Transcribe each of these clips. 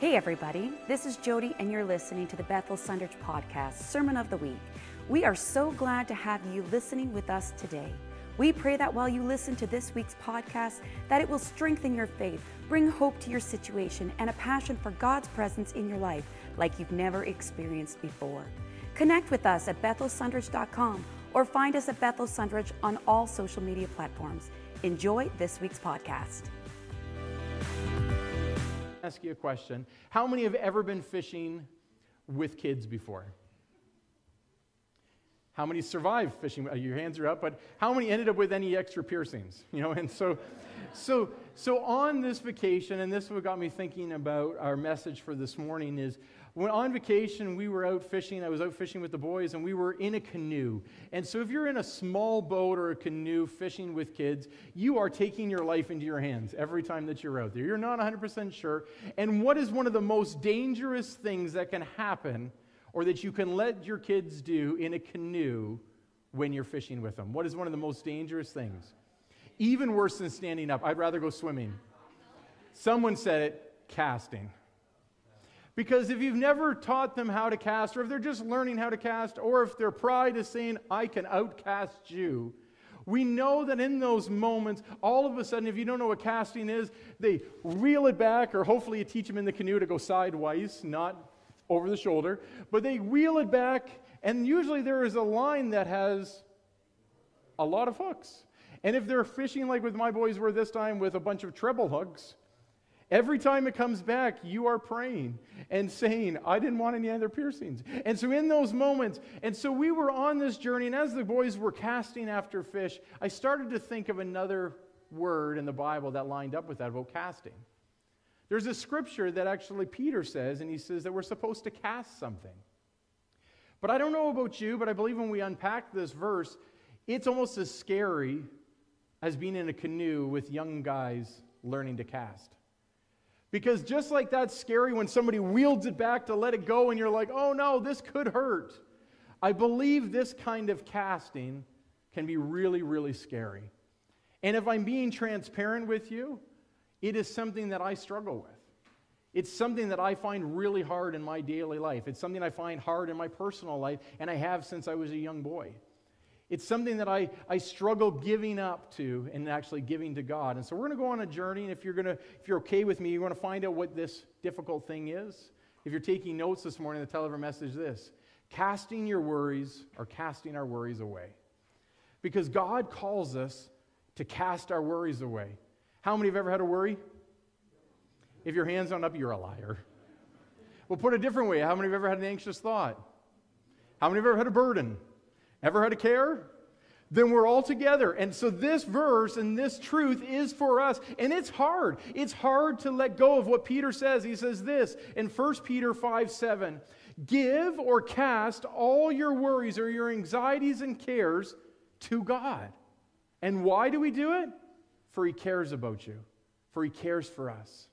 Hey, everybody, this is Jody, and you're listening to the Bethel Sundridge Podcast, Sermon of the Week. We are so glad to have you listening with us today. We pray that while you listen to this week's podcast, that it will strengthen your faith, bring hope to your situation, and a passion for God's presence in your life like you've never experienced before. Connect with us at bethelsundridge.com or find us at Bethel Sundridge on all social media platforms. Enjoy this week's podcast. Ask you a question. How many have ever been fishing with kids before? How many survived fishing? Uh, your hands are up, but how many ended up with any extra piercings? You know, and so, so, so on this vacation, and this is what got me thinking about our message for this morning is when on vacation we were out fishing. I was out fishing with the boys, and we were in a canoe. And so, if you're in a small boat or a canoe fishing with kids, you are taking your life into your hands every time that you're out there. You're not 100% sure. And what is one of the most dangerous things that can happen? or that you can let your kids do in a canoe when you're fishing with them? What is one of the most dangerous things? Even worse than standing up, I'd rather go swimming. Someone said it casting. Because if you've never taught them how to cast, or if they're just learning how to cast, or if their pride is saying, I can outcast you, we know that in those moments, all of a sudden, if you don't know what casting is, they reel it back, or hopefully you teach them in the canoe to go sideways, not over the shoulder, but they wheel it back, and usually there is a line that has a lot of hooks. And if they're fishing like with my boys were this time with a bunch of treble hooks, every time it comes back, you are praying and saying, I didn't want any other piercings. And so, in those moments, and so we were on this journey, and as the boys were casting after fish, I started to think of another word in the Bible that lined up with that about casting. There's a scripture that actually Peter says, and he says that we're supposed to cast something. But I don't know about you, but I believe when we unpack this verse, it's almost as scary as being in a canoe with young guys learning to cast. Because just like that's scary when somebody wields it back to let it go and you're like, oh no, this could hurt. I believe this kind of casting can be really, really scary. And if I'm being transparent with you, it is something that I struggle with. It's something that I find really hard in my daily life. It's something I find hard in my personal life, and I have since I was a young boy. It's something that I, I struggle giving up to and actually giving to God. And so we're going to go on a journey, and if you're, gonna, if you're okay with me, you want to find out what this difficult thing is. If you're taking notes this morning, the our message is this Casting Your Worries or Casting Our Worries Away. Because God calls us to cast our worries away. How many have ever had a worry? If your hand's aren't up, you're a liar. Well, put it a different way. How many have ever had an anxious thought? How many have ever had a burden? Ever had a care? Then we're all together. And so this verse and this truth is for us. And it's hard. It's hard to let go of what Peter says. He says this in 1 Peter 5 7 Give or cast all your worries or your anxieties and cares to God. And why do we do it? for he cares about you, for he cares for us.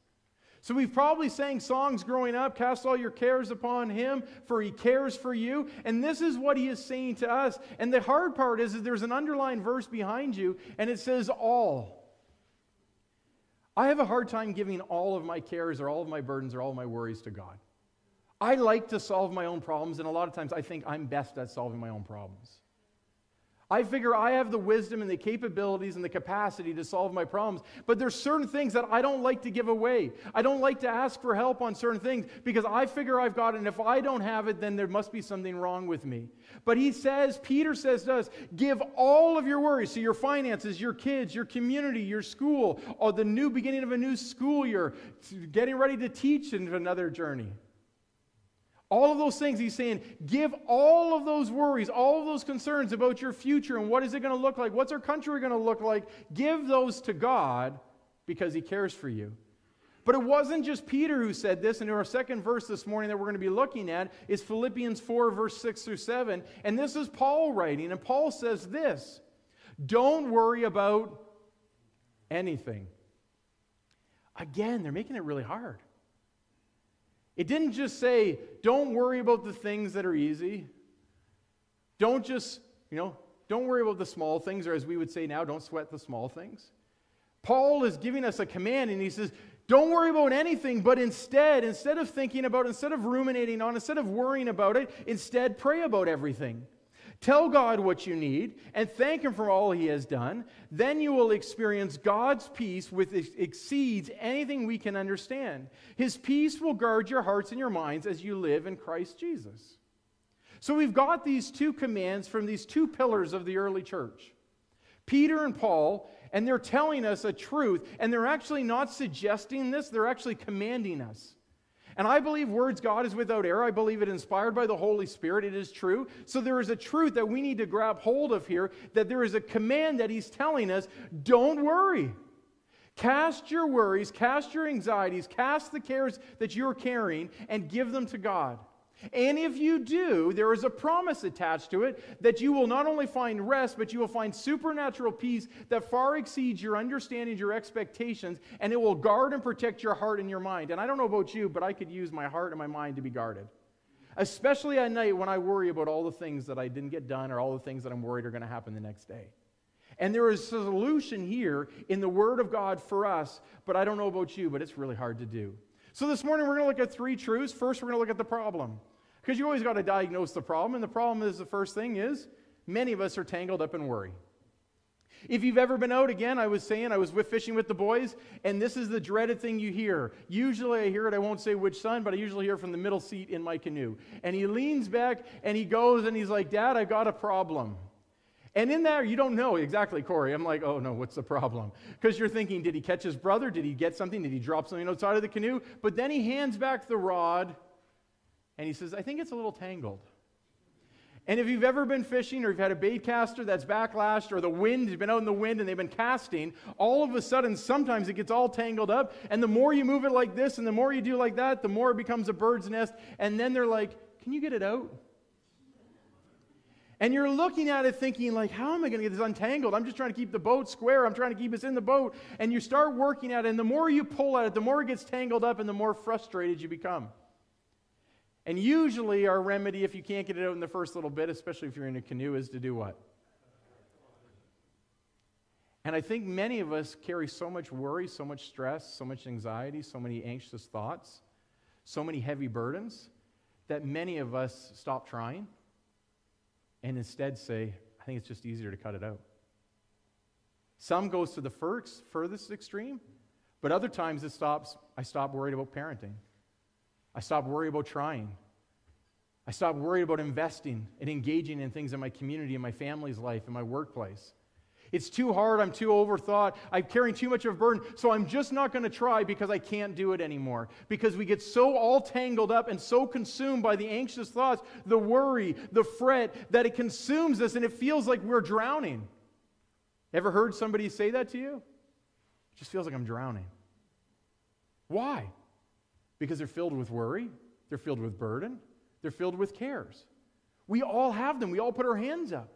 So we've probably sang songs growing up, cast all your cares upon him, for he cares for you. And this is what he is saying to us. And the hard part is, is there's an underlined verse behind you, and it says all. I have a hard time giving all of my cares or all of my burdens or all of my worries to God. I like to solve my own problems, and a lot of times I think I'm best at solving my own problems. I figure I have the wisdom and the capabilities and the capacity to solve my problems. But there's certain things that I don't like to give away. I don't like to ask for help on certain things because I figure I've got it. And if I don't have it, then there must be something wrong with me. But he says, Peter says to us, give all of your worries. So your finances, your kids, your community, your school, or the new beginning of a new school year, getting ready to teach in another journey. All of those things, he's saying, give all of those worries, all of those concerns about your future and what is it going to look like? What's our country going to look like? Give those to God because he cares for you. But it wasn't just Peter who said this, and our second verse this morning that we're going to be looking at is Philippians 4, verse 6 through 7. And this is Paul writing, and Paul says this Don't worry about anything. Again, they're making it really hard. It didn't just say, don't worry about the things that are easy. Don't just, you know, don't worry about the small things, or as we would say now, don't sweat the small things. Paul is giving us a command, and he says, Don't worry about anything, but instead, instead of thinking about, instead of ruminating on, instead of worrying about it, instead pray about everything. Tell God what you need and thank Him for all He has done. Then you will experience God's peace, which exceeds anything we can understand. His peace will guard your hearts and your minds as you live in Christ Jesus. So we've got these two commands from these two pillars of the early church Peter and Paul, and they're telling us a truth, and they're actually not suggesting this, they're actually commanding us. And I believe words God is without error. I believe it inspired by the Holy Spirit. It is true. So there is a truth that we need to grab hold of here that there is a command that He's telling us don't worry. Cast your worries, cast your anxieties, cast the cares that you're carrying, and give them to God. And if you do, there is a promise attached to it that you will not only find rest, but you will find supernatural peace that far exceeds your understanding, your expectations, and it will guard and protect your heart and your mind. And I don't know about you, but I could use my heart and my mind to be guarded. Especially at night when I worry about all the things that I didn't get done or all the things that I'm worried are going to happen the next day. And there is a solution here in the Word of God for us, but I don't know about you, but it's really hard to do. So this morning we're going to look at three truths. First, we're going to look at the problem. Because you always got to diagnose the problem. And the problem is the first thing is many of us are tangled up in worry. If you've ever been out, again, I was saying, I was with fishing with the boys, and this is the dreaded thing you hear. Usually I hear it, I won't say which son, but I usually hear from the middle seat in my canoe. And he leans back and he goes and he's like, Dad, I've got a problem. And in there, you don't know exactly, Corey. I'm like, oh no, what's the problem? Because you're thinking, did he catch his brother? Did he get something? Did he drop something outside of the canoe? But then he hands back the rod and he says, I think it's a little tangled. And if you've ever been fishing or you've had a bait caster that's backlashed or the wind has been out in the wind and they've been casting, all of a sudden sometimes it gets all tangled up. And the more you move it like this and the more you do like that, the more it becomes a bird's nest. And then they're like, Can you get it out? And you're looking at it thinking, like, how am I going to get this untangled? I'm just trying to keep the boat square. I'm trying to keep us in the boat. And you start working at it, and the more you pull at it, the more it gets tangled up and the more frustrated you become. And usually, our remedy, if you can't get it out in the first little bit, especially if you're in a canoe, is to do what? And I think many of us carry so much worry, so much stress, so much anxiety, so many anxious thoughts, so many heavy burdens that many of us stop trying and instead say, I think it's just easier to cut it out. Some goes to the first, furthest extreme, but other times it stops, I stop worried about parenting. I stop worried about trying. I stop worried about investing and engaging in things in my community, in my family's life, in my workplace. It's too hard. I'm too overthought. I'm carrying too much of a burden. So I'm just not going to try because I can't do it anymore. Because we get so all tangled up and so consumed by the anxious thoughts, the worry, the fret, that it consumes us and it feels like we're drowning. Ever heard somebody say that to you? It just feels like I'm drowning. Why? because they're filled with worry, they're filled with burden, they're filled with cares. We all have them. We all put our hands up.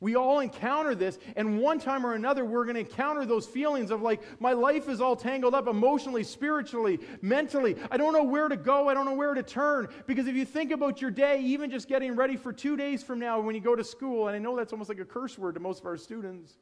We all encounter this, and one time or another, we're going to encounter those feelings of like, my life is all tangled up emotionally, spiritually, mentally. I don't know where to go. I don't know where to turn. Because if you think about your day, even just getting ready for two days from now when you go to school, and I know that's almost like a curse word to most of our students.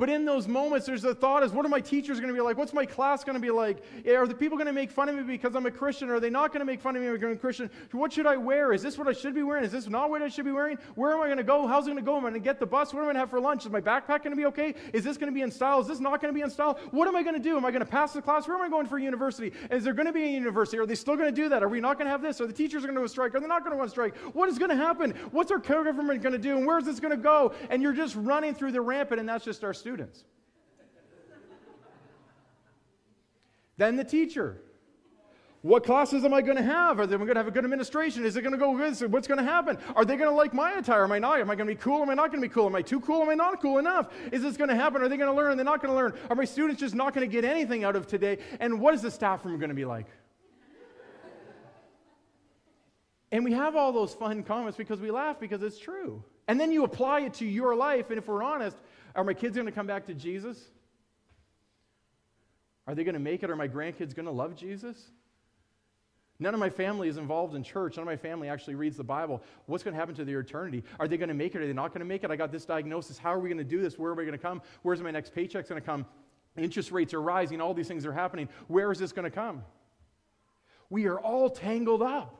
But in those moments, there's a thought is, what are my teachers going to be like? What's my class going to be like? Eh, are the people going to make fun of me because I'm a Christian? Are they not going to make fun of me because I'm a Christian? What should I wear? Is this what I should be wearing? Is this not what I should be wearing? Where am I going to go? How's it going to go? Am I going to get the bus? What am I going to have for lunch? Is my backpack going to be okay? Is this going to be in style? Is this not going to be in style? What am I going to do? Am I going to pass the class? Where am I going for university? Is there going to be a university? Are they still going to do that? Are we not going to have this? Are the teachers going to strike? Are they not going to want to strike? What is going to happen? What's our government going to do? And where is this going to go? And you're just running through the rampant, and that's just our students. Then the teacher. What classes am I going to have? Are they going to have a good administration? Is it going to go good? What's going to happen? Are they going to like my attire? Am I not? Am I going to be cool? Am I not going to be cool? Am I too cool? Am I not cool enough? Is this going to happen? Are they going to learn? Are they not going to learn? Are my students just not going to get anything out of today? And what is the staff room going to be like? and we have all those fun comments because we laugh because it's true. And then you apply it to your life. And if we're honest, are my kids going to come back to Jesus? Are they going to make it? Are my grandkids going to love Jesus? None of my family is involved in church. None of my family actually reads the Bible. What's going to happen to their eternity? Are they going to make it? Are they not going to make it? I got this diagnosis. How are we going to do this? Where are we going to come? Where's my next paycheck going to come? Interest rates are rising, all these things are happening. Where is this going to come? We are all tangled up.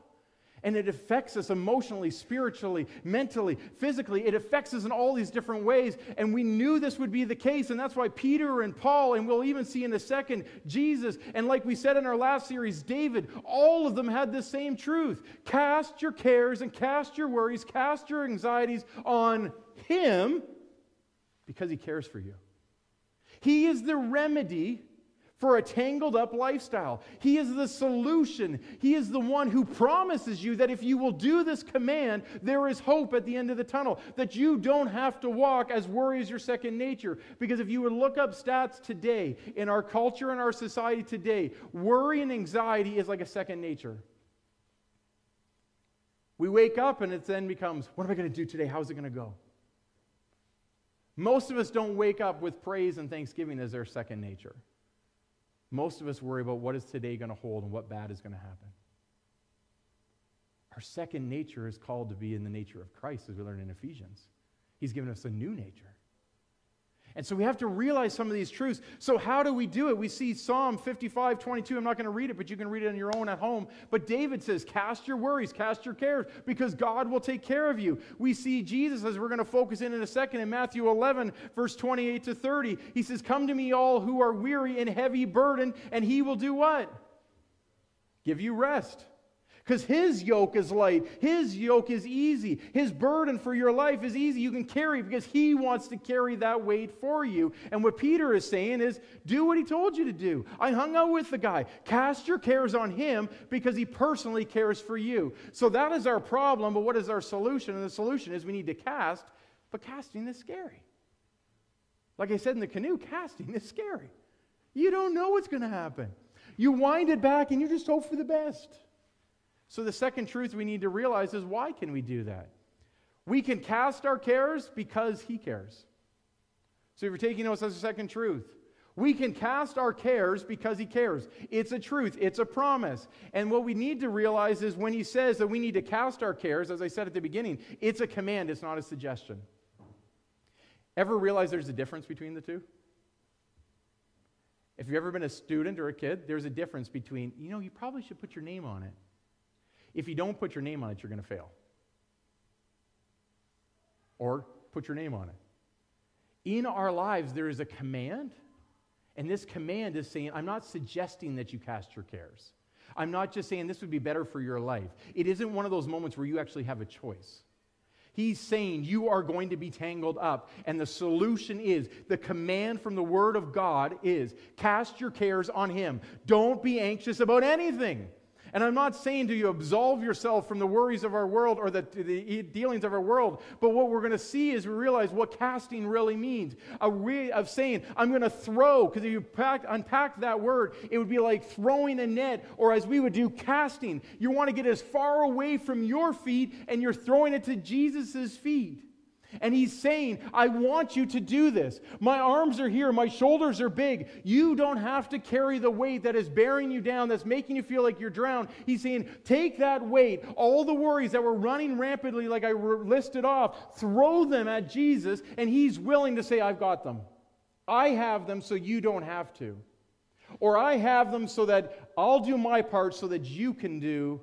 And it affects us emotionally, spiritually, mentally, physically. It affects us in all these different ways. And we knew this would be the case. And that's why Peter and Paul, and we'll even see in a second, Jesus, and like we said in our last series, David, all of them had the same truth. Cast your cares and cast your worries, cast your anxieties on Him because He cares for you. He is the remedy for a tangled up lifestyle. He is the solution. He is the one who promises you that if you will do this command, there is hope at the end of the tunnel, that you don't have to walk as worry is your second nature. Because if you would look up stats today, in our culture and our society today, worry and anxiety is like a second nature. We wake up and it then becomes, what am I going to do today? How's it going to go? Most of us don't wake up with praise and thanksgiving as their second nature. Most of us worry about what is today going to hold and what bad is going to happen. Our second nature is called to be in the nature of Christ, as we learn in Ephesians. He's given us a new nature. And so we have to realize some of these truths. So, how do we do it? We see Psalm 55 22. I'm not going to read it, but you can read it on your own at home. But David says, Cast your worries, cast your cares, because God will take care of you. We see Jesus, as we're going to focus in in a second, in Matthew 11, verse 28 to 30. He says, Come to me, all who are weary and heavy burdened, and he will do what? Give you rest. Because his yoke is light, his yoke is easy, his burden for your life is easy. You can carry because he wants to carry that weight for you. And what Peter is saying is do what he told you to do. I hung out with the guy. Cast your cares on him because he personally cares for you. So that is our problem, but what is our solution? And the solution is we need to cast, but casting is scary. Like I said in the canoe, casting is scary. You don't know what's going to happen. You wind it back and you just hope for the best. So, the second truth we need to realize is why can we do that? We can cast our cares because He cares. So, if you're taking notes, that's the second truth. We can cast our cares because He cares. It's a truth, it's a promise. And what we need to realize is when He says that we need to cast our cares, as I said at the beginning, it's a command, it's not a suggestion. Ever realize there's a difference between the two? If you've ever been a student or a kid, there's a difference between, you know, you probably should put your name on it. If you don't put your name on it, you're going to fail. Or put your name on it. In our lives, there is a command, and this command is saying, I'm not suggesting that you cast your cares. I'm not just saying this would be better for your life. It isn't one of those moments where you actually have a choice. He's saying you are going to be tangled up. And the solution is the command from the Word of God is cast your cares on Him. Don't be anxious about anything. And I'm not saying to you absolve yourself from the worries of our world or the, the dealings of our world, but what we're going to see is we realize what casting really means. A way of saying, I'm going to throw, because if you pack, unpack that word, it would be like throwing a net, or as we would do, casting. You want to get as far away from your feet, and you're throwing it to Jesus' feet. And he's saying, I want you to do this. My arms are here, my shoulders are big. You don't have to carry the weight that is bearing you down, that's making you feel like you're drowned. He's saying, Take that weight, all the worries that were running rampantly, like I listed off, throw them at Jesus, and he's willing to say, I've got them. I have them so you don't have to. Or I have them so that I'll do my part so that you can do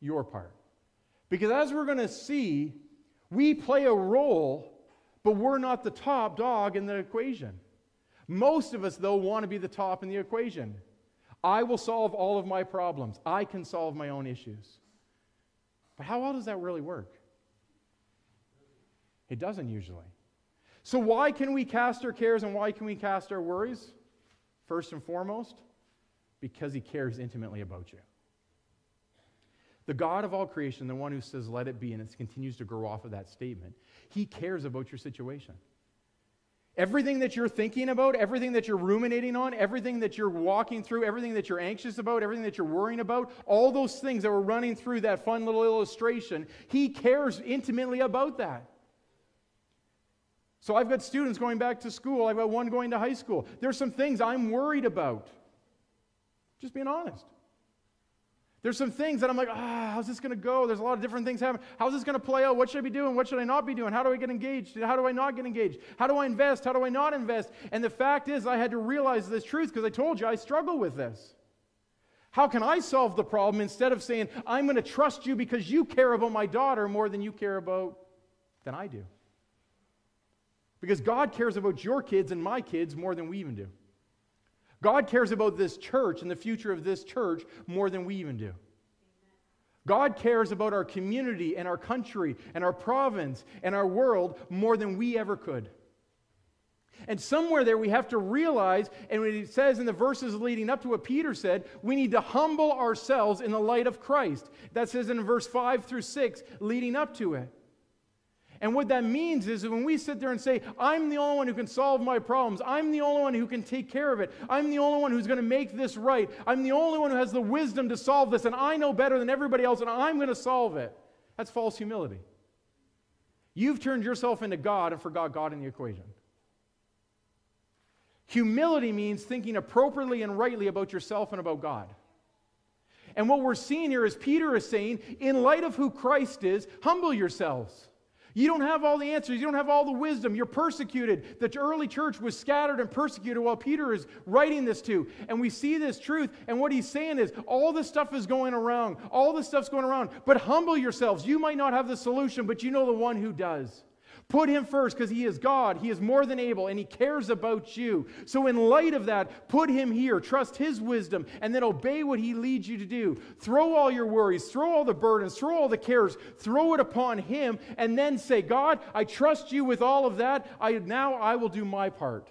your part. Because as we're going to see, we play a role, but we're not the top dog in the equation. Most of us, though, want to be the top in the equation. I will solve all of my problems, I can solve my own issues. But how well does that really work? It doesn't usually. So, why can we cast our cares and why can we cast our worries? First and foremost, because He cares intimately about you. The God of all creation, the one who says, let it be, and it continues to grow off of that statement, he cares about your situation. Everything that you're thinking about, everything that you're ruminating on, everything that you're walking through, everything that you're anxious about, everything that you're worrying about, all those things that were running through that fun little illustration, he cares intimately about that. So I've got students going back to school, I've got one going to high school. There's some things I'm worried about. Just being honest. There's some things that I'm like, ah, how's this going to go? There's a lot of different things happening. How's this going to play out? What should I be doing? What should I not be doing? How do I get engaged? How do I not get engaged? How do I invest? How do I not invest? And the fact is, I had to realize this truth because I told you I struggle with this. How can I solve the problem instead of saying, I'm going to trust you because you care about my daughter more than you care about than I do? Because God cares about your kids and my kids more than we even do. God cares about this church and the future of this church more than we even do. God cares about our community and our country and our province and our world more than we ever could. And somewhere there we have to realize, and it says in the verses leading up to what Peter said, we need to humble ourselves in the light of Christ. That says in verse 5 through 6, leading up to it. And what that means is that when we sit there and say, I'm the only one who can solve my problems, I'm the only one who can take care of it, I'm the only one who's going to make this right, I'm the only one who has the wisdom to solve this, and I know better than everybody else, and I'm going to solve it. That's false humility. You've turned yourself into God and forgot God in the equation. Humility means thinking appropriately and rightly about yourself and about God. And what we're seeing here is Peter is saying, in light of who Christ is, humble yourselves. You don't have all the answers. You don't have all the wisdom. You're persecuted. The early church was scattered and persecuted while Peter is writing this to. And we see this truth. And what he's saying is all this stuff is going around. All this stuff's going around. But humble yourselves. You might not have the solution, but you know the one who does. Put him first because he is God. He is more than able and he cares about you. So, in light of that, put him here. Trust his wisdom and then obey what he leads you to do. Throw all your worries, throw all the burdens, throw all the cares, throw it upon him, and then say, God, I trust you with all of that. I, now I will do my part.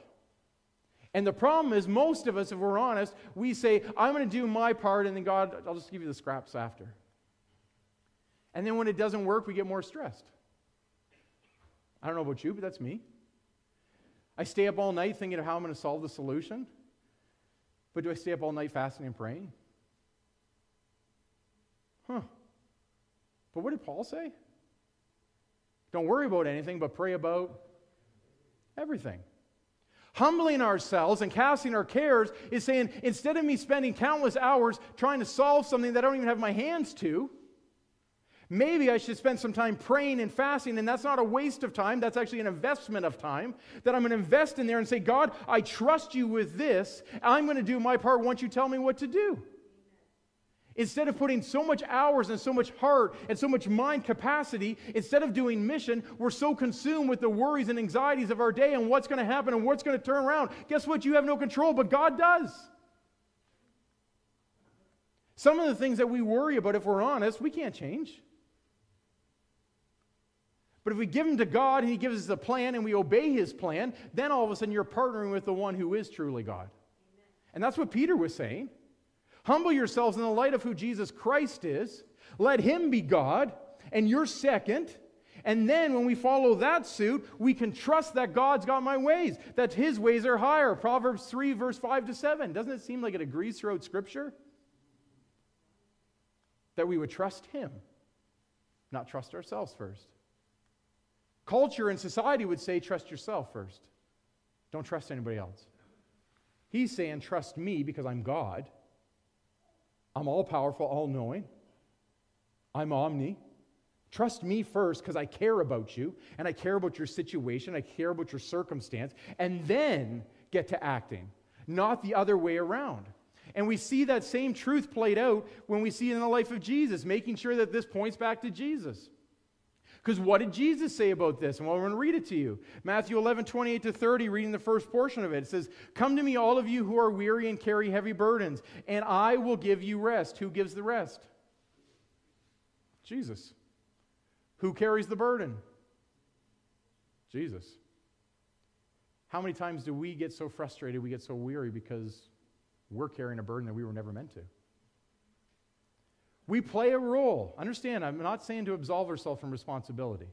And the problem is, most of us, if we're honest, we say, I'm going to do my part, and then God, I'll just give you the scraps after. And then when it doesn't work, we get more stressed. I don't know about you, but that's me. I stay up all night thinking of how I'm going to solve the solution. But do I stay up all night fasting and praying? Huh. But what did Paul say? Don't worry about anything, but pray about everything. Humbling ourselves and casting our cares is saying, instead of me spending countless hours trying to solve something that I don't even have my hands to, Maybe I should spend some time praying and fasting, and that's not a waste of time. That's actually an investment of time that I'm going to invest in there and say, God, I trust you with this. I'm going to do my part once you tell me what to do. Instead of putting so much hours and so much heart and so much mind capacity, instead of doing mission, we're so consumed with the worries and anxieties of our day and what's going to happen and what's going to turn around. Guess what? You have no control, but God does. Some of the things that we worry about, if we're honest, we can't change. But if we give them to God and He gives us a plan and we obey His plan, then all of a sudden you're partnering with the one who is truly God. Amen. And that's what Peter was saying. Humble yourselves in the light of who Jesus Christ is. Let Him be God, and you're second. And then when we follow that suit, we can trust that God's got my ways, that His ways are higher. Proverbs 3, verse 5 to 7. Doesn't it seem like it agrees throughout Scripture? That we would trust Him, not trust ourselves first. Culture and society would say, trust yourself first. Don't trust anybody else. He's saying, trust me because I'm God. I'm all powerful, all knowing. I'm omni. Trust me first because I care about you and I care about your situation, I care about your circumstance, and then get to acting, not the other way around. And we see that same truth played out when we see it in the life of Jesus, making sure that this points back to Jesus. Because what did Jesus say about this? And well, we're going to read it to you. Matthew 11, 28 to 30, reading the first portion of it. It says, Come to me, all of you who are weary and carry heavy burdens, and I will give you rest. Who gives the rest? Jesus. Who carries the burden? Jesus. How many times do we get so frustrated, we get so weary because we're carrying a burden that we were never meant to? We play a role. Understand, I'm not saying to absolve ourselves from responsibility.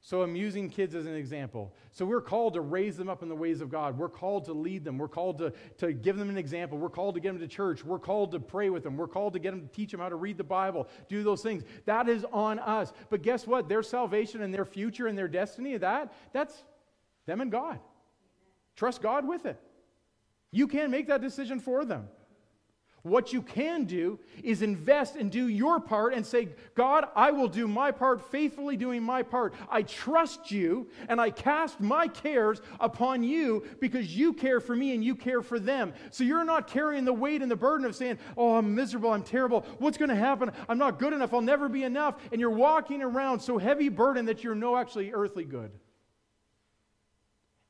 So I'm using kids as an example. So we're called to raise them up in the ways of God. We're called to lead them. We're called to, to give them an example. We're called to get them to church. We're called to pray with them. We're called to get them to teach them how to read the Bible, do those things. That is on us. But guess what? Their salvation and their future and their destiny, that, that's them and God. Trust God with it. You can't make that decision for them. What you can do is invest and do your part and say, God, I will do my part, faithfully doing my part. I trust you and I cast my cares upon you because you care for me and you care for them. So you're not carrying the weight and the burden of saying, Oh, I'm miserable, I'm terrible. What's going to happen? I'm not good enough, I'll never be enough. And you're walking around so heavy burden that you're no actually earthly good.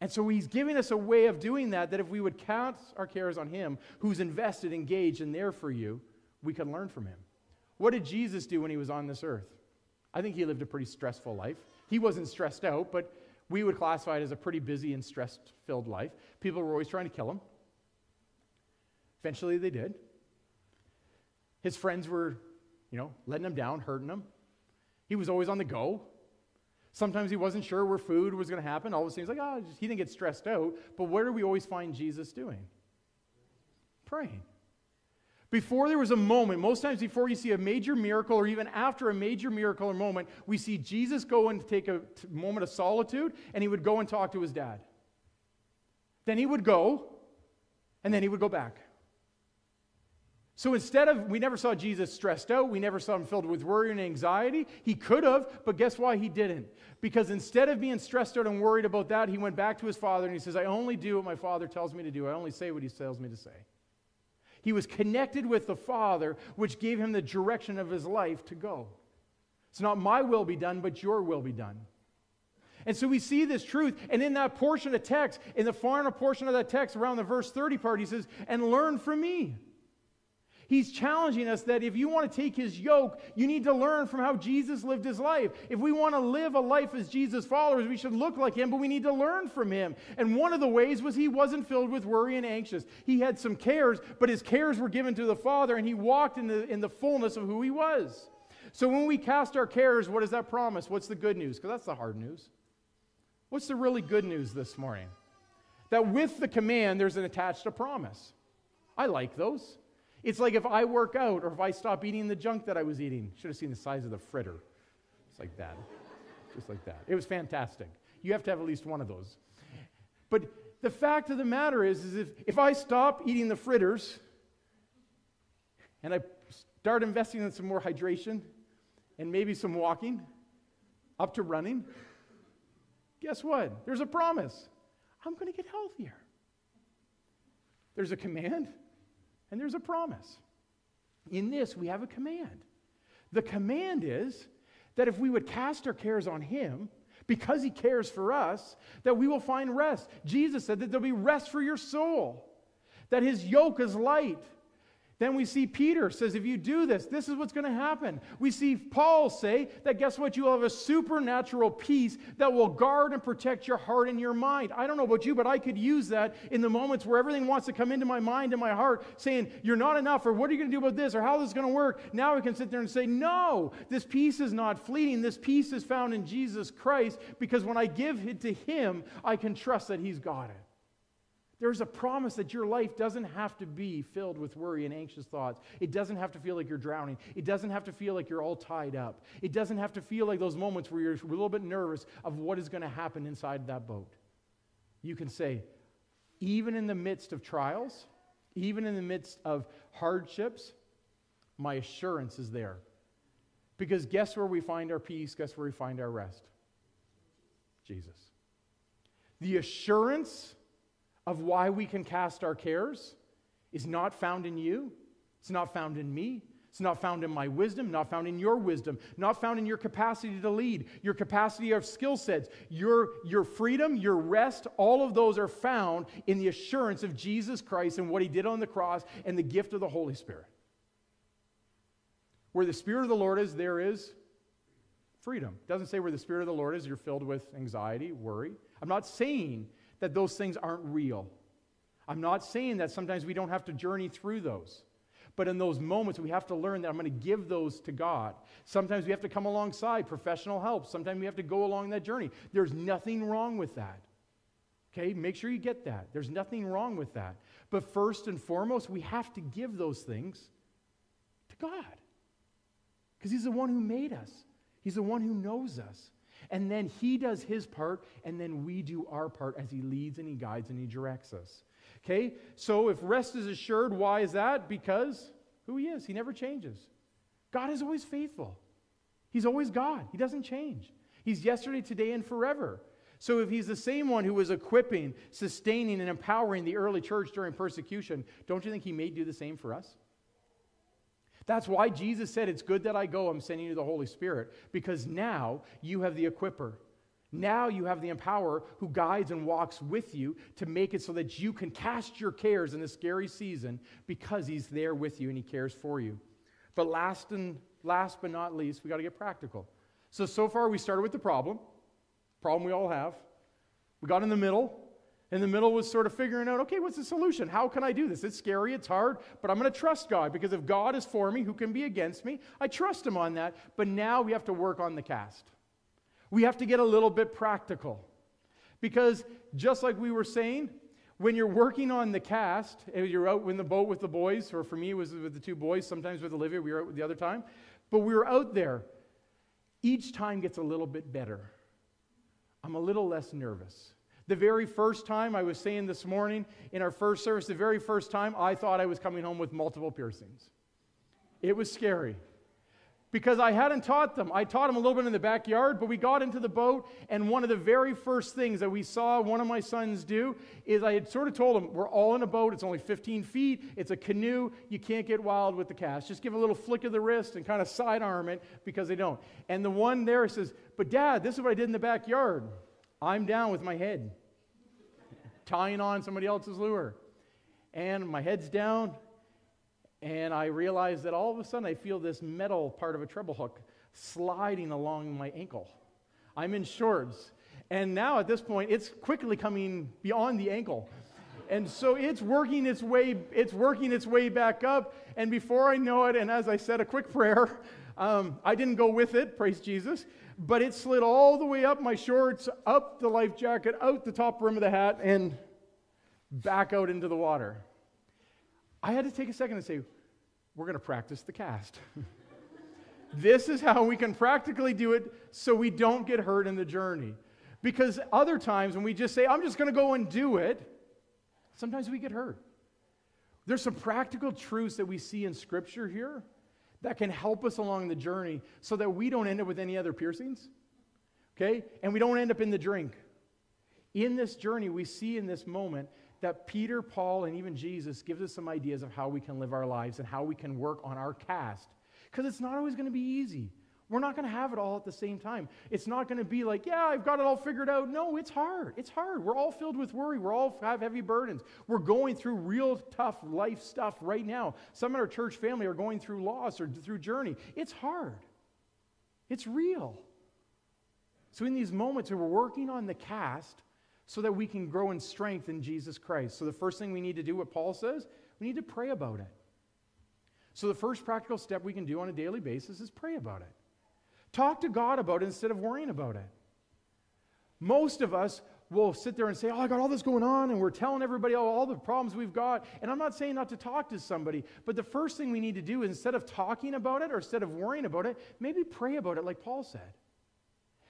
And so he's giving us a way of doing that, that if we would count our cares on him, who's invested, engaged, and there for you, we can learn from him. What did Jesus do when he was on this earth? I think he lived a pretty stressful life. He wasn't stressed out, but we would classify it as a pretty busy and stress filled life. People were always trying to kill him. Eventually, they did. His friends were, you know, letting him down, hurting him. He was always on the go. Sometimes he wasn't sure where food was going to happen. All of a sudden, he's like, oh, he didn't get stressed out. But what do we always find Jesus doing? Praying. Before there was a moment, most times before you see a major miracle or even after a major miracle or moment, we see Jesus go and take a moment of solitude and he would go and talk to his dad. Then he would go and then he would go back. So instead of, we never saw Jesus stressed out, we never saw him filled with worry and anxiety. He could have, but guess why he didn't? Because instead of being stressed out and worried about that, he went back to his father and he says, I only do what my father tells me to do, I only say what he tells me to say. He was connected with the Father, which gave him the direction of his life to go. It's not my will be done, but your will be done. And so we see this truth. And in that portion of text, in the final portion of that text, around the verse 30 part, he says, And learn from me. He's challenging us that if you want to take his yoke, you need to learn from how Jesus lived his life. If we want to live a life as Jesus' followers, we should look like him, but we need to learn from him. And one of the ways was he wasn't filled with worry and anxious. He had some cares, but his cares were given to the Father, and he walked in the, in the fullness of who he was. So when we cast our cares, what does that promise? What's the good news? Because that's the hard news. What's the really good news this morning? That with the command, there's an attached a promise. I like those. It's like if I work out or if I stop eating the junk that I was eating. Should have seen the size of the fritter. It's like that. Just like that. It was fantastic. You have to have at least one of those. But the fact of the matter is, is if, if I stop eating the fritters and I start investing in some more hydration and maybe some walking, up to running, guess what? There's a promise. I'm going to get healthier. There's a command and there's a promise. In this, we have a command. The command is that if we would cast our cares on Him, because He cares for us, that we will find rest. Jesus said that there'll be rest for your soul, that His yoke is light, then we see Peter says, if you do this, this is what's going to happen. We see Paul say that guess what? You'll have a supernatural peace that will guard and protect your heart and your mind. I don't know about you, but I could use that in the moments where everything wants to come into my mind and my heart saying, you're not enough, or what are you going to do about this, or how this is going to work. Now I can sit there and say, no, this peace is not fleeting. This peace is found in Jesus Christ because when I give it to Him, I can trust that He's got it. There's a promise that your life doesn't have to be filled with worry and anxious thoughts. It doesn't have to feel like you're drowning. It doesn't have to feel like you're all tied up. It doesn't have to feel like those moments where you're a little bit nervous of what is going to happen inside that boat. You can say, even in the midst of trials, even in the midst of hardships, my assurance is there. Because guess where we find our peace? Guess where we find our rest? Jesus. The assurance of why we can cast our cares is not found in you, it's not found in me. It's not found in my wisdom, not found in your wisdom, not found in your capacity to lead, your capacity of skill sets, your, your freedom, your rest. All of those are found in the assurance of Jesus Christ and what he did on the cross and the gift of the Holy Spirit. Where the Spirit of the Lord is, there is freedom. It doesn't say where the Spirit of the Lord is, you're filled with anxiety, worry. I'm not saying that those things aren't real. I'm not saying that sometimes we don't have to journey through those. But in those moments, we have to learn that I'm going to give those to God. Sometimes we have to come alongside professional help. Sometimes we have to go along that journey. There's nothing wrong with that. Okay? Make sure you get that. There's nothing wrong with that. But first and foremost, we have to give those things to God. Because He's the one who made us, He's the one who knows us. And then he does his part, and then we do our part as he leads and he guides and he directs us. Okay? So if rest is assured, why is that? Because who he is. He never changes. God is always faithful. He's always God. He doesn't change. He's yesterday, today, and forever. So if he's the same one who was equipping, sustaining, and empowering the early church during persecution, don't you think he may do the same for us? That's why Jesus said, It's good that I go, I'm sending you the Holy Spirit, because now you have the equiper. Now you have the empower who guides and walks with you to make it so that you can cast your cares in this scary season because he's there with you and he cares for you. But last and last but not least, we got to get practical. So so far we started with the problem, problem we all have. We got in the middle. In the middle was sort of figuring out, okay, what's the solution? How can I do this? It's scary, it's hard, but I'm going to trust God because if God is for me, who can be against me? I trust him on that. But now we have to work on the cast. We have to get a little bit practical. Because just like we were saying, when you're working on the cast, you're out in the boat with the boys, or for me, it was with the two boys, sometimes with Olivia, we were out the other time, but we were out there. Each time gets a little bit better. I'm a little less nervous. The very first time, I was saying this morning in our first service, the very first time, I thought I was coming home with multiple piercings. It was scary because I hadn't taught them. I taught them a little bit in the backyard, but we got into the boat, and one of the very first things that we saw one of my sons do is I had sort of told him, We're all in a boat. It's only 15 feet. It's a canoe. You can't get wild with the cast. Just give a little flick of the wrist and kind of sidearm it because they don't. And the one there says, But dad, this is what I did in the backyard. I'm down with my head, tying on somebody else's lure. And my head's down, and I realize that all of a sudden I feel this metal part of a treble hook sliding along my ankle. I'm in shorts. And now at this point, it's quickly coming beyond the ankle. And so it's working its way, it's working its way back up. And before I know it, and as I said, a quick prayer, um, I didn't go with it, praise Jesus, but it slid all the way up my shorts, up the life jacket, out the top rim of the hat, and back out into the water. I had to take a second and say, we're going to practice the cast. this is how we can practically do it so we don't get hurt in the journey. Because other times when we just say, I'm just going to go and do it, sometimes we get hurt. There's some practical truths that we see in Scripture here that can help us along the journey so that we don't end up with any other piercings, okay? And we don't end up in the drink. In this journey, we see in this moment that Peter, Paul, and even Jesus gives us some ideas of how we can live our lives and how we can work on our cast. Because it's not always going to be easy. We're not going to have it all at the same time. It's not going to be like, yeah, I've got it all figured out. No, it's hard. It's hard. We're all filled with worry. We're all have heavy burdens. We're going through real tough life stuff right now. Some in our church family are going through loss or through journey. It's hard. It's real. So in these moments we're working on the cast, so that we can grow in strength in Jesus Christ. So, the first thing we need to do, what Paul says, we need to pray about it. So, the first practical step we can do on a daily basis is pray about it. Talk to God about it instead of worrying about it. Most of us will sit there and say, Oh, I got all this going on, and we're telling everybody all, all the problems we've got. And I'm not saying not to talk to somebody, but the first thing we need to do instead of talking about it or instead of worrying about it, maybe pray about it like Paul said.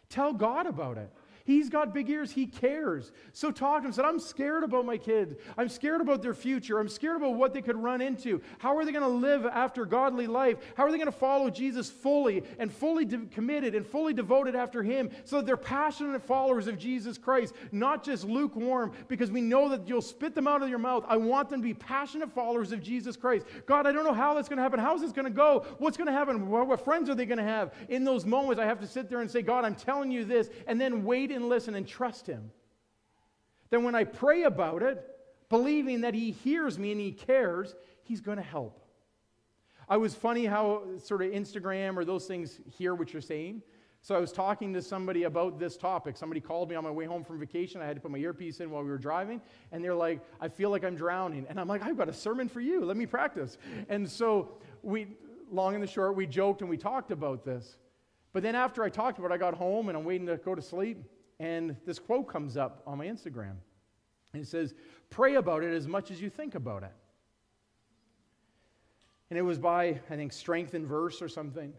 Tell God about it. He's got big ears. He cares. So talk to him. Said, I'm scared about my kids. I'm scared about their future. I'm scared about what they could run into. How are they going to live after godly life? How are they going to follow Jesus fully and fully de- committed and fully devoted after him so that they're passionate followers of Jesus Christ, not just lukewarm, because we know that you'll spit them out of your mouth. I want them to be passionate followers of Jesus Christ. God, I don't know how that's going to happen. How's this going to go? What's going to happen? What, what friends are they going to have? In those moments, I have to sit there and say, God, I'm telling you this, and then wait and listen and trust Him. Then when I pray about it, believing that He hears me and He cares, He's going to help. I was funny how sort of Instagram or those things hear what you're saying. So I was talking to somebody about this topic. Somebody called me on my way home from vacation. I had to put my earpiece in while we were driving, and they're like, "I feel like I'm drowning." And I'm like, "I've got a sermon for you. Let me practice." And so we, long and the short, we joked and we talked about this. But then after I talked about it, I got home and I'm waiting to go to sleep and this quote comes up on my Instagram. And it says, Pray about it as much as you think about it. And it was by, I think, Strength in Verse or something.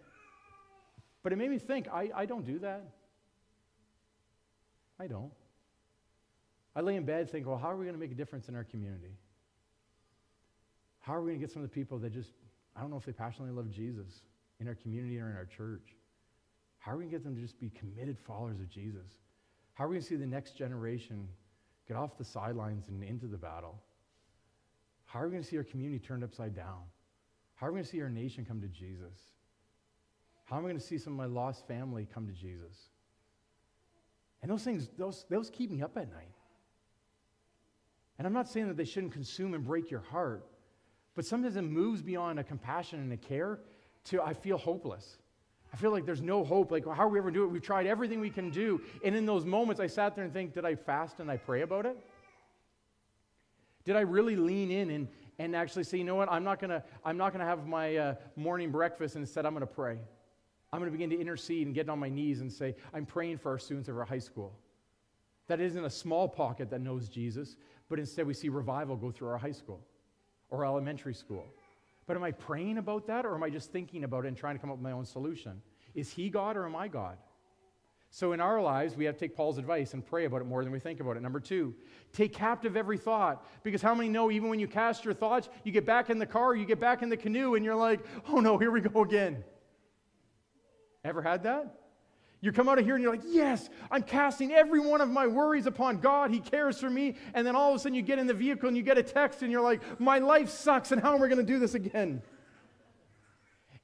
But it made me think, I, I don't do that. I don't. I lay in bed think, well, how are we going to make a difference in our community? How are we going to get some of the people that just, I don't know if they passionately love Jesus in our community or in our church? How are we going to get them to just be committed followers of Jesus? How are we going to see the next generation get off the sidelines and into the battle? How are we going to see our community turned upside down? How are we going to see our nation come to Jesus? How am I going to see some of my lost family come to Jesus? And those things, those, those keep me up at night. And I'm not saying that they shouldn't consume and break your heart, but sometimes it moves beyond a compassion and a care to I feel hopeless. I feel like there's no hope. Like, how are we ever gonna do it? We've tried everything we can do. And in those moments, I sat there and think, did I fast and I pray about it? Did I really lean in and, and actually say, you know what, I'm not to I'm not to have my uh, morning breakfast and instead I'm to pray. I'm to begin to intercede and get on my knees and say, I'm praying for our students of our high school. That isn't a small pocket that knows Jesus, but instead we see revival go through our high school or elementary school. But am I praying about that or am I just thinking about it and trying to come up with my own solution? Is he God or am I God? So in our lives, we have to take Paul's advice and pray about it more than we think about it. Number two, take captive every thought. Because how many know even when you cast your thoughts, you get back in the car, you get back in the canoe, and you're like, oh no, here we go again. Ever had that? You come out of here and you're like, yes, I'm casting every one of my worries upon God. He cares for me. And then all of a sudden you get in the vehicle and you get a text and you're like, my life sucks and how am I going to do this again?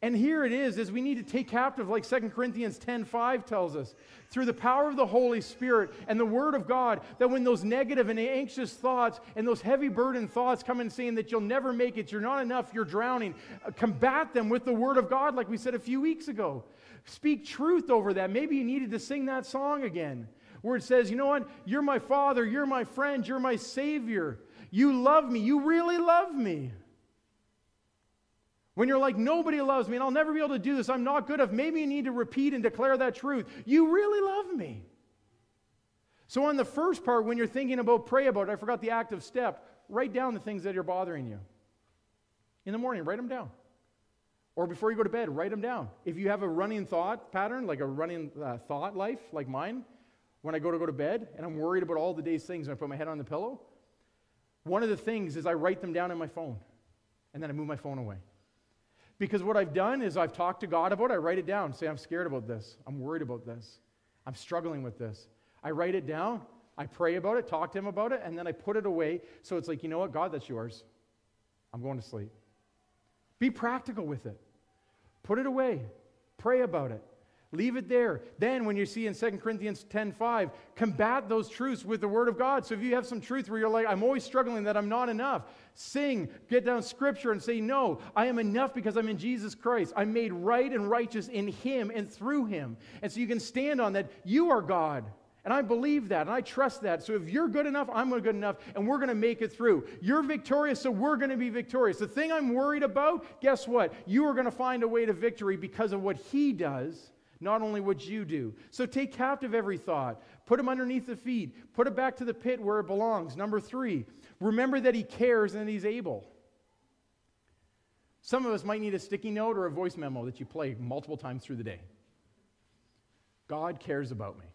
And here it is, is we need to take captive, like 2 Corinthians 10:5 tells us, through the power of the Holy Spirit and the Word of God, that when those negative and anxious thoughts and those heavy burden thoughts come in saying that you'll never make it, you're not enough, you're drowning, uh, combat them with the Word of God, like we said a few weeks ago. Speak truth over that. Maybe you needed to sing that song again, where it says, you know what? You're my Father, you're my friend, you're my Savior. You love me, you really love me. When you're like, nobody loves me and I'll never be able to do this, I'm not good enough, maybe you need to repeat and declare that truth. You really love me. So, on the first part, when you're thinking about pray about I forgot the active step, write down the things that are bothering you. In the morning, write them down. Or before you go to bed, write them down. If you have a running thought pattern, like a running uh, thought life, like mine, when I go to go to bed and I'm worried about all the day's things and I put my head on the pillow, one of the things is I write them down in my phone and then I move my phone away. Because what I've done is I've talked to God about it. I write it down. Say, I'm scared about this. I'm worried about this. I'm struggling with this. I write it down. I pray about it, talk to Him about it, and then I put it away. So it's like, you know what, God, that's yours. I'm going to sleep. Be practical with it. Put it away. Pray about it. Leave it there. Then, when you see in 2 Corinthians 10:5, combat those truths with the Word of God. So if you have some truth where you're like, I'm always struggling that I'm not enough, sing, get down Scripture and say, No, I am enough because I'm in Jesus Christ. I'm made right and righteous in Him and through Him. And so you can stand on that. You are God. And I believe that and I trust that. So if you're good enough, I'm good enough, and we're going to make it through. You're victorious, so we're going to be victorious. The thing I'm worried about, guess what? You are going to find a way to victory because of what He does not only what you do. So take captive every thought, put them underneath the feet, put it back to the pit where it belongs. Number three, remember that He cares and He's able. Some of us might need a sticky note or a voice memo that you play multiple times through the day. God cares about me.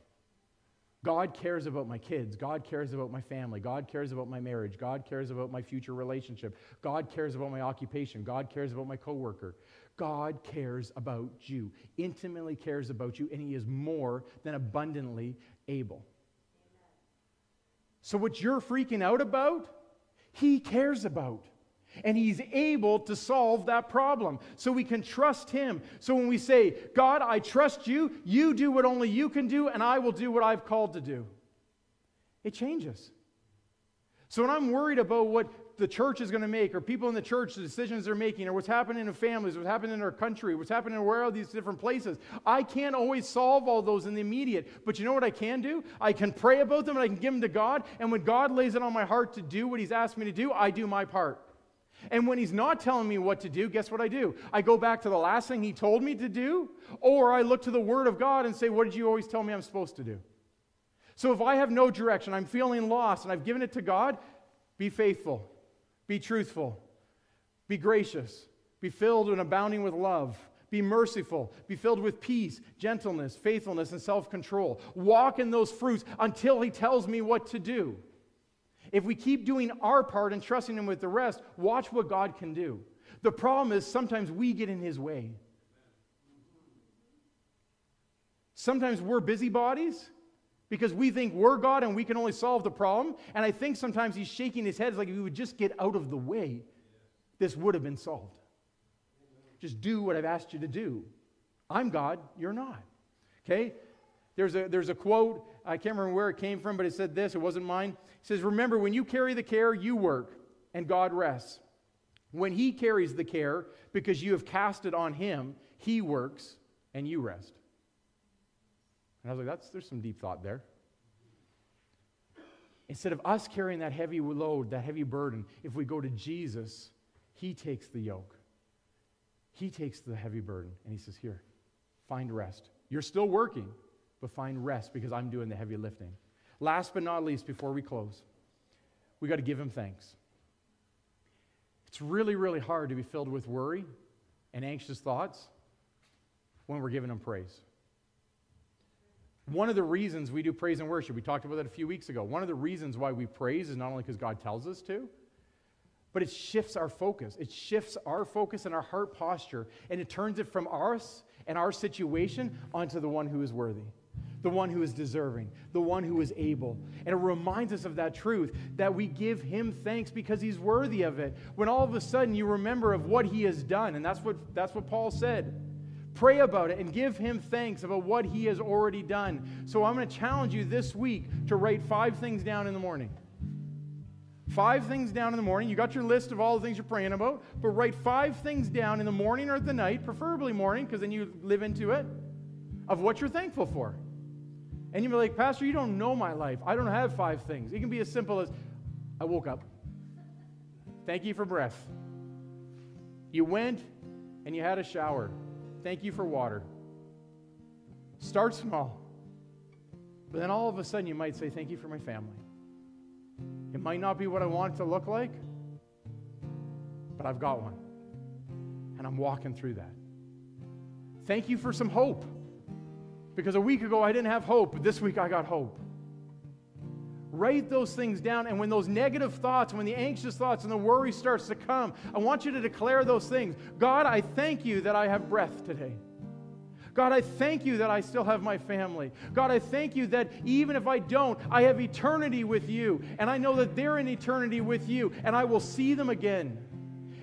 God cares about my kids. God cares about my family. God cares about my marriage. God cares about my future relationship. God cares about my occupation. God cares about my coworker. God cares about you, intimately cares about you, and He is more than abundantly able. So, what you're freaking out about, He cares about. And He's able to solve that problem. So we can trust Him. So when we say, God, I trust you, you do what only you can do, and I will do what I've called to do, it changes. So when I'm worried about what the church is going to make, or people in the church, the decisions they're making, or what's happening in families, what's happening in our country, what's happening where all these different places. I can't always solve all those in the immediate, but you know what I can do? I can pray about them and I can give them to God, and when God lays it on my heart to do what He's asked me to do, I do my part. And when He's not telling me what to do, guess what I do? I go back to the last thing He told me to do, or I look to the Word of God and say, What did you always tell me I'm supposed to do? So if I have no direction, I'm feeling lost, and I've given it to God, be faithful. Be truthful. Be gracious. Be filled and abounding with love. Be merciful. Be filled with peace, gentleness, faithfulness, and self control. Walk in those fruits until He tells me what to do. If we keep doing our part and trusting Him with the rest, watch what God can do. The problem is sometimes we get in His way. Sometimes we're busybodies because we think we're God and we can only solve the problem. And I think sometimes He's shaking His head It's like if we would just get out of the way, this would have been solved. Just do what I've asked you to do. I'm God, you're not. Okay? There's a, there's a quote, I can't remember where it came from, but it said this, it wasn't mine. It says, Remember, when you carry the care, you work, and God rests. When He carries the care, because you have cast it on Him, He works, and you rest. And I was like, That's, there's some deep thought there. Instead of us carrying that heavy load, that heavy burden, if we go to Jesus, He takes the yoke. He takes the heavy burden and he says, Here, find rest. You're still working, but find rest because I'm doing the heavy lifting. Last but not least, before we close, we got to give him thanks. It's really, really hard to be filled with worry and anxious thoughts when we're giving him praise. One of the reasons we do praise and worship, we talked about that a few weeks ago. One of the reasons why we praise is not only because God tells us to, but it shifts our focus. It shifts our focus and our heart posture, and it turns it from us and our situation onto the one who is worthy, the one who is deserving, the one who is able. And it reminds us of that truth that we give him thanks because he's worthy of it. When all of a sudden you remember of what he has done, and that's what, that's what Paul said. Pray about it and give him thanks about what he has already done. So I'm going to challenge you this week to write five things down in the morning. Five things down in the morning. You got your list of all the things you're praying about, but write five things down in the morning or the night, preferably morning, because then you live into it, of what you're thankful for. And you'll be like, Pastor, you don't know my life. I don't have five things. It can be as simple as I woke up. Thank you for breath. You went and you had a shower. Thank you for water. Start small. But then all of a sudden you might say, Thank you for my family. It might not be what I want it to look like, but I've got one. And I'm walking through that. Thank you for some hope. Because a week ago I didn't have hope, but this week I got hope. Write those things down, and when those negative thoughts, when the anxious thoughts and the worry starts to come, I want you to declare those things. God, I thank you that I have breath today. God, I thank you that I still have my family. God, I thank you that even if I don't, I have eternity with you. And I know that they're in eternity with you, and I will see them again.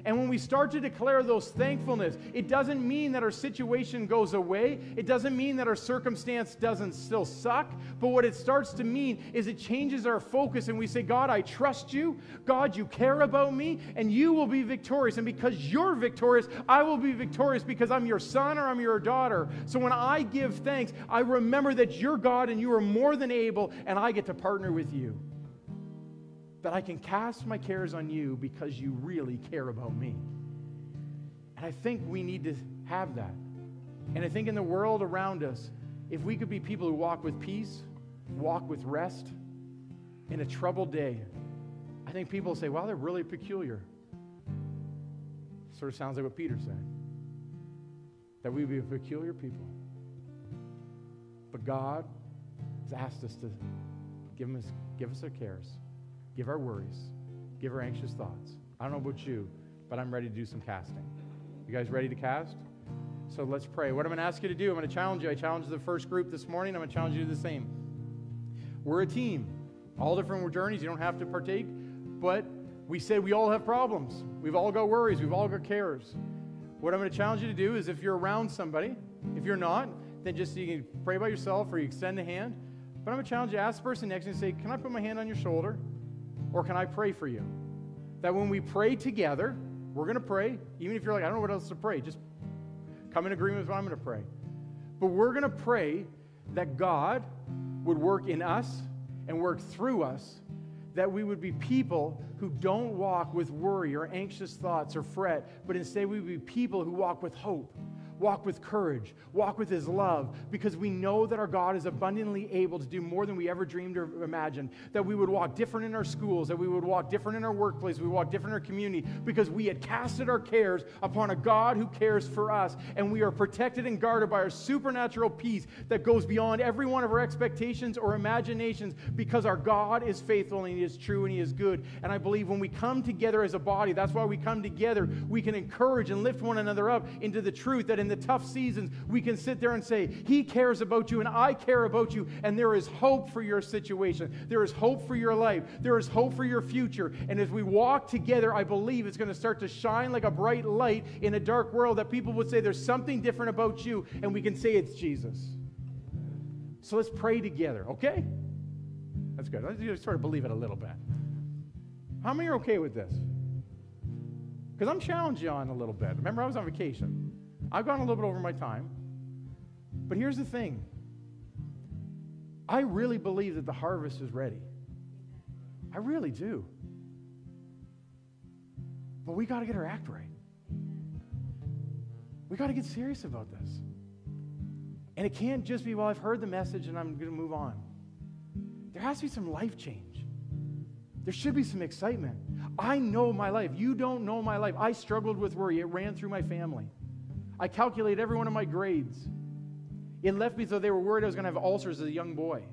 And when we start to declare those thankfulness, it doesn't mean that our situation goes away. It doesn't mean that our circumstance doesn't still suck. But what it starts to mean is it changes our focus and we say, God, I trust you. God, you care about me and you will be victorious. And because you're victorious, I will be victorious because I'm your son or I'm your daughter. So when I give thanks, I remember that you're God and you are more than able and I get to partner with you that I can cast my cares on you because you really care about me. And I think we need to have that. And I think in the world around us, if we could be people who walk with peace, walk with rest in a troubled day, I think people say, wow, they're really peculiar. Sort of sounds like what Peter said that we be a peculiar people. But God has asked us to give us, give us our cares give our worries, give our anxious thoughts. I don't know about you, but I'm ready to do some casting. You guys ready to cast? So let's pray. What I'm going to ask you to do, I'm going to challenge you. I challenged the first group this morning. I'm going to challenge you to the same. We're a team, all different journeys. You don't have to partake, but we say we all have problems. We've all got worries. We've all got cares. What I'm going to challenge you to do is if you're around somebody, if you're not, then just you can pray by yourself or you extend a hand. But I'm going to challenge you, ask the person next to you and say, Can I put my hand on your shoulder? Or can I pray for you? That when we pray together, we're going to pray, even if you're like, I don't know what else to pray, just come in agreement with what I'm going to pray. But we're going to pray that God would work in us and work through us, that we would be people who don't walk with worry or anxious thoughts or fret, but instead we would be people who walk with hope walk with courage, walk with His love, because we know that our God is abundantly able to do more than we ever dreamed or imagined. That we would walk different in our schools, that we would walk different in our workplace, we walk different in our community, because we had casted our cares upon a God who cares for us, and we are protected and guarded by our supernatural peace that goes beyond every one of our expectations or imaginations, because our God is faithful and He is true and He is good. And I believe when we come together as a body, that's why we come together, we can encourage and lift one another up into the truth that in the tough seasons, we can sit there and say, He cares about you and I care about you, and there is hope for your situation. There is hope for your life. There is hope for your future. And as we walk together, I believe it's going to start to shine like a bright light in a dark world that people would say, There's something different about you, and we can say it's Jesus. So let's pray together, okay? That's good. Let's just sort of believe it a little bit. How many are okay with this? Because I'm challenging you on a little bit. Remember, I was on vacation. I've gone a little bit over my time. But here's the thing I really believe that the harvest is ready. I really do. But we got to get our act right. We got to get serious about this. And it can't just be, well, I've heard the message and I'm going to move on. There has to be some life change. There should be some excitement. I know my life. You don't know my life. I struggled with worry, it ran through my family. I calculated every one of my grades. It left me so they were worried I was going to have ulcers as a young boy.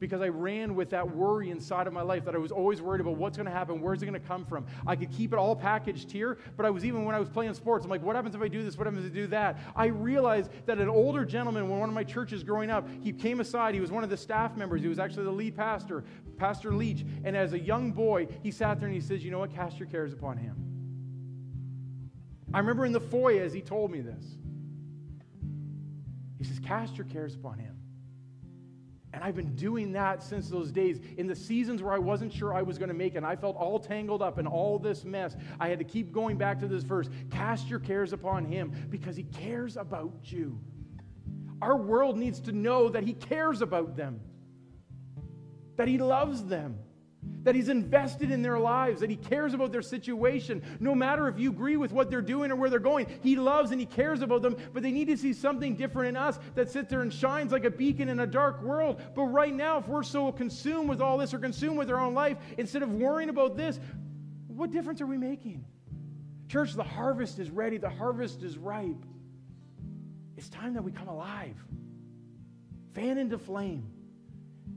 Because I ran with that worry inside of my life that I was always worried about what's going to happen, where's it going to come from. I could keep it all packaged here, but I was even when I was playing sports, I'm like, what happens if I do this? What happens if I do that? I realized that an older gentleman, when one of my churches growing up, he came aside. He was one of the staff members. He was actually the lead pastor, Pastor Leach. And as a young boy, he sat there and he says, You know what? Cast your cares upon him. I remember in the foyer as he told me this. He says, Cast your cares upon him. And I've been doing that since those days. In the seasons where I wasn't sure I was going to make it, and I felt all tangled up in all this mess, I had to keep going back to this verse Cast your cares upon him because he cares about you. Our world needs to know that he cares about them, that he loves them that he's invested in their lives, that he cares about their situation. No matter if you agree with what they're doing or where they're going, he loves and he cares about them, but they need to see something different in us that sits there and shines like a beacon in a dark world. But right now, if we're so consumed with all this or consumed with our own life, instead of worrying about this, what difference are we making? Church, the harvest is ready, the harvest is ripe. It's time that we come alive, fan into flame.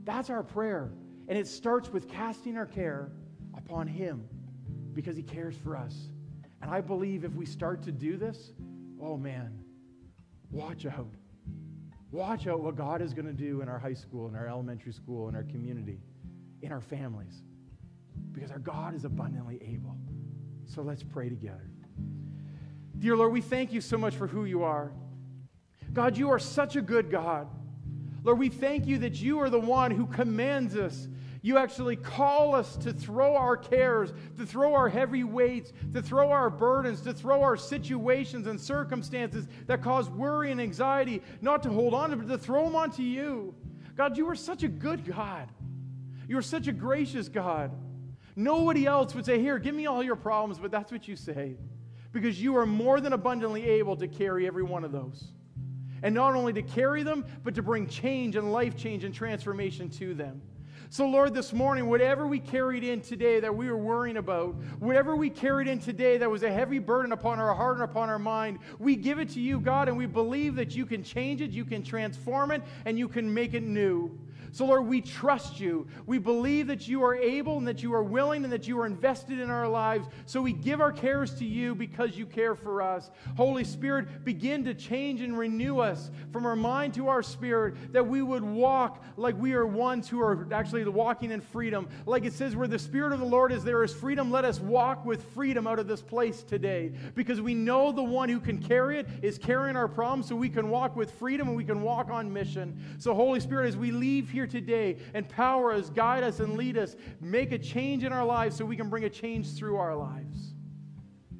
That's our prayer. And it starts with casting our care upon Him because He cares for us. And I believe if we start to do this, oh man, watch out. Watch out what God is going to do in our high school, in our elementary school, in our community, in our families. Because our God is abundantly able. So let's pray together. Dear Lord, we thank you so much for who you are. God, you are such a good God. Lord, we thank you that you are the one who commands us you actually call us to throw our cares, to throw our heavy weights, to throw our burdens, to throw our situations and circumstances that cause worry and anxiety, not to hold on to, but to throw them onto you. God, you are such a good God. You are such a gracious God. Nobody else would say, Here, give me all your problems, but that's what you say. Because you are more than abundantly able to carry every one of those. And not only to carry them, but to bring change and life change and transformation to them. So, Lord, this morning, whatever we carried in today that we were worrying about, whatever we carried in today that was a heavy burden upon our heart and upon our mind, we give it to you, God, and we believe that you can change it, you can transform it, and you can make it new. So, Lord, we trust you. We believe that you are able and that you are willing and that you are invested in our lives. So we give our cares to you because you care for us. Holy Spirit, begin to change and renew us from our mind to our spirit, that we would walk like we are ones who are actually walking in freedom. Like it says, where the Spirit of the Lord is, there is freedom. Let us walk with freedom out of this place today because we know the one who can carry it is carrying our problems so we can walk with freedom and we can walk on mission. So, Holy Spirit, as we leave here, here today. Empower us, guide us, and lead us. Make a change in our lives so we can bring a change through our lives.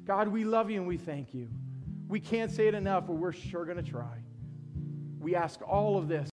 God, we love you and we thank you. We can't say it enough, but we're sure going to try. We ask all of this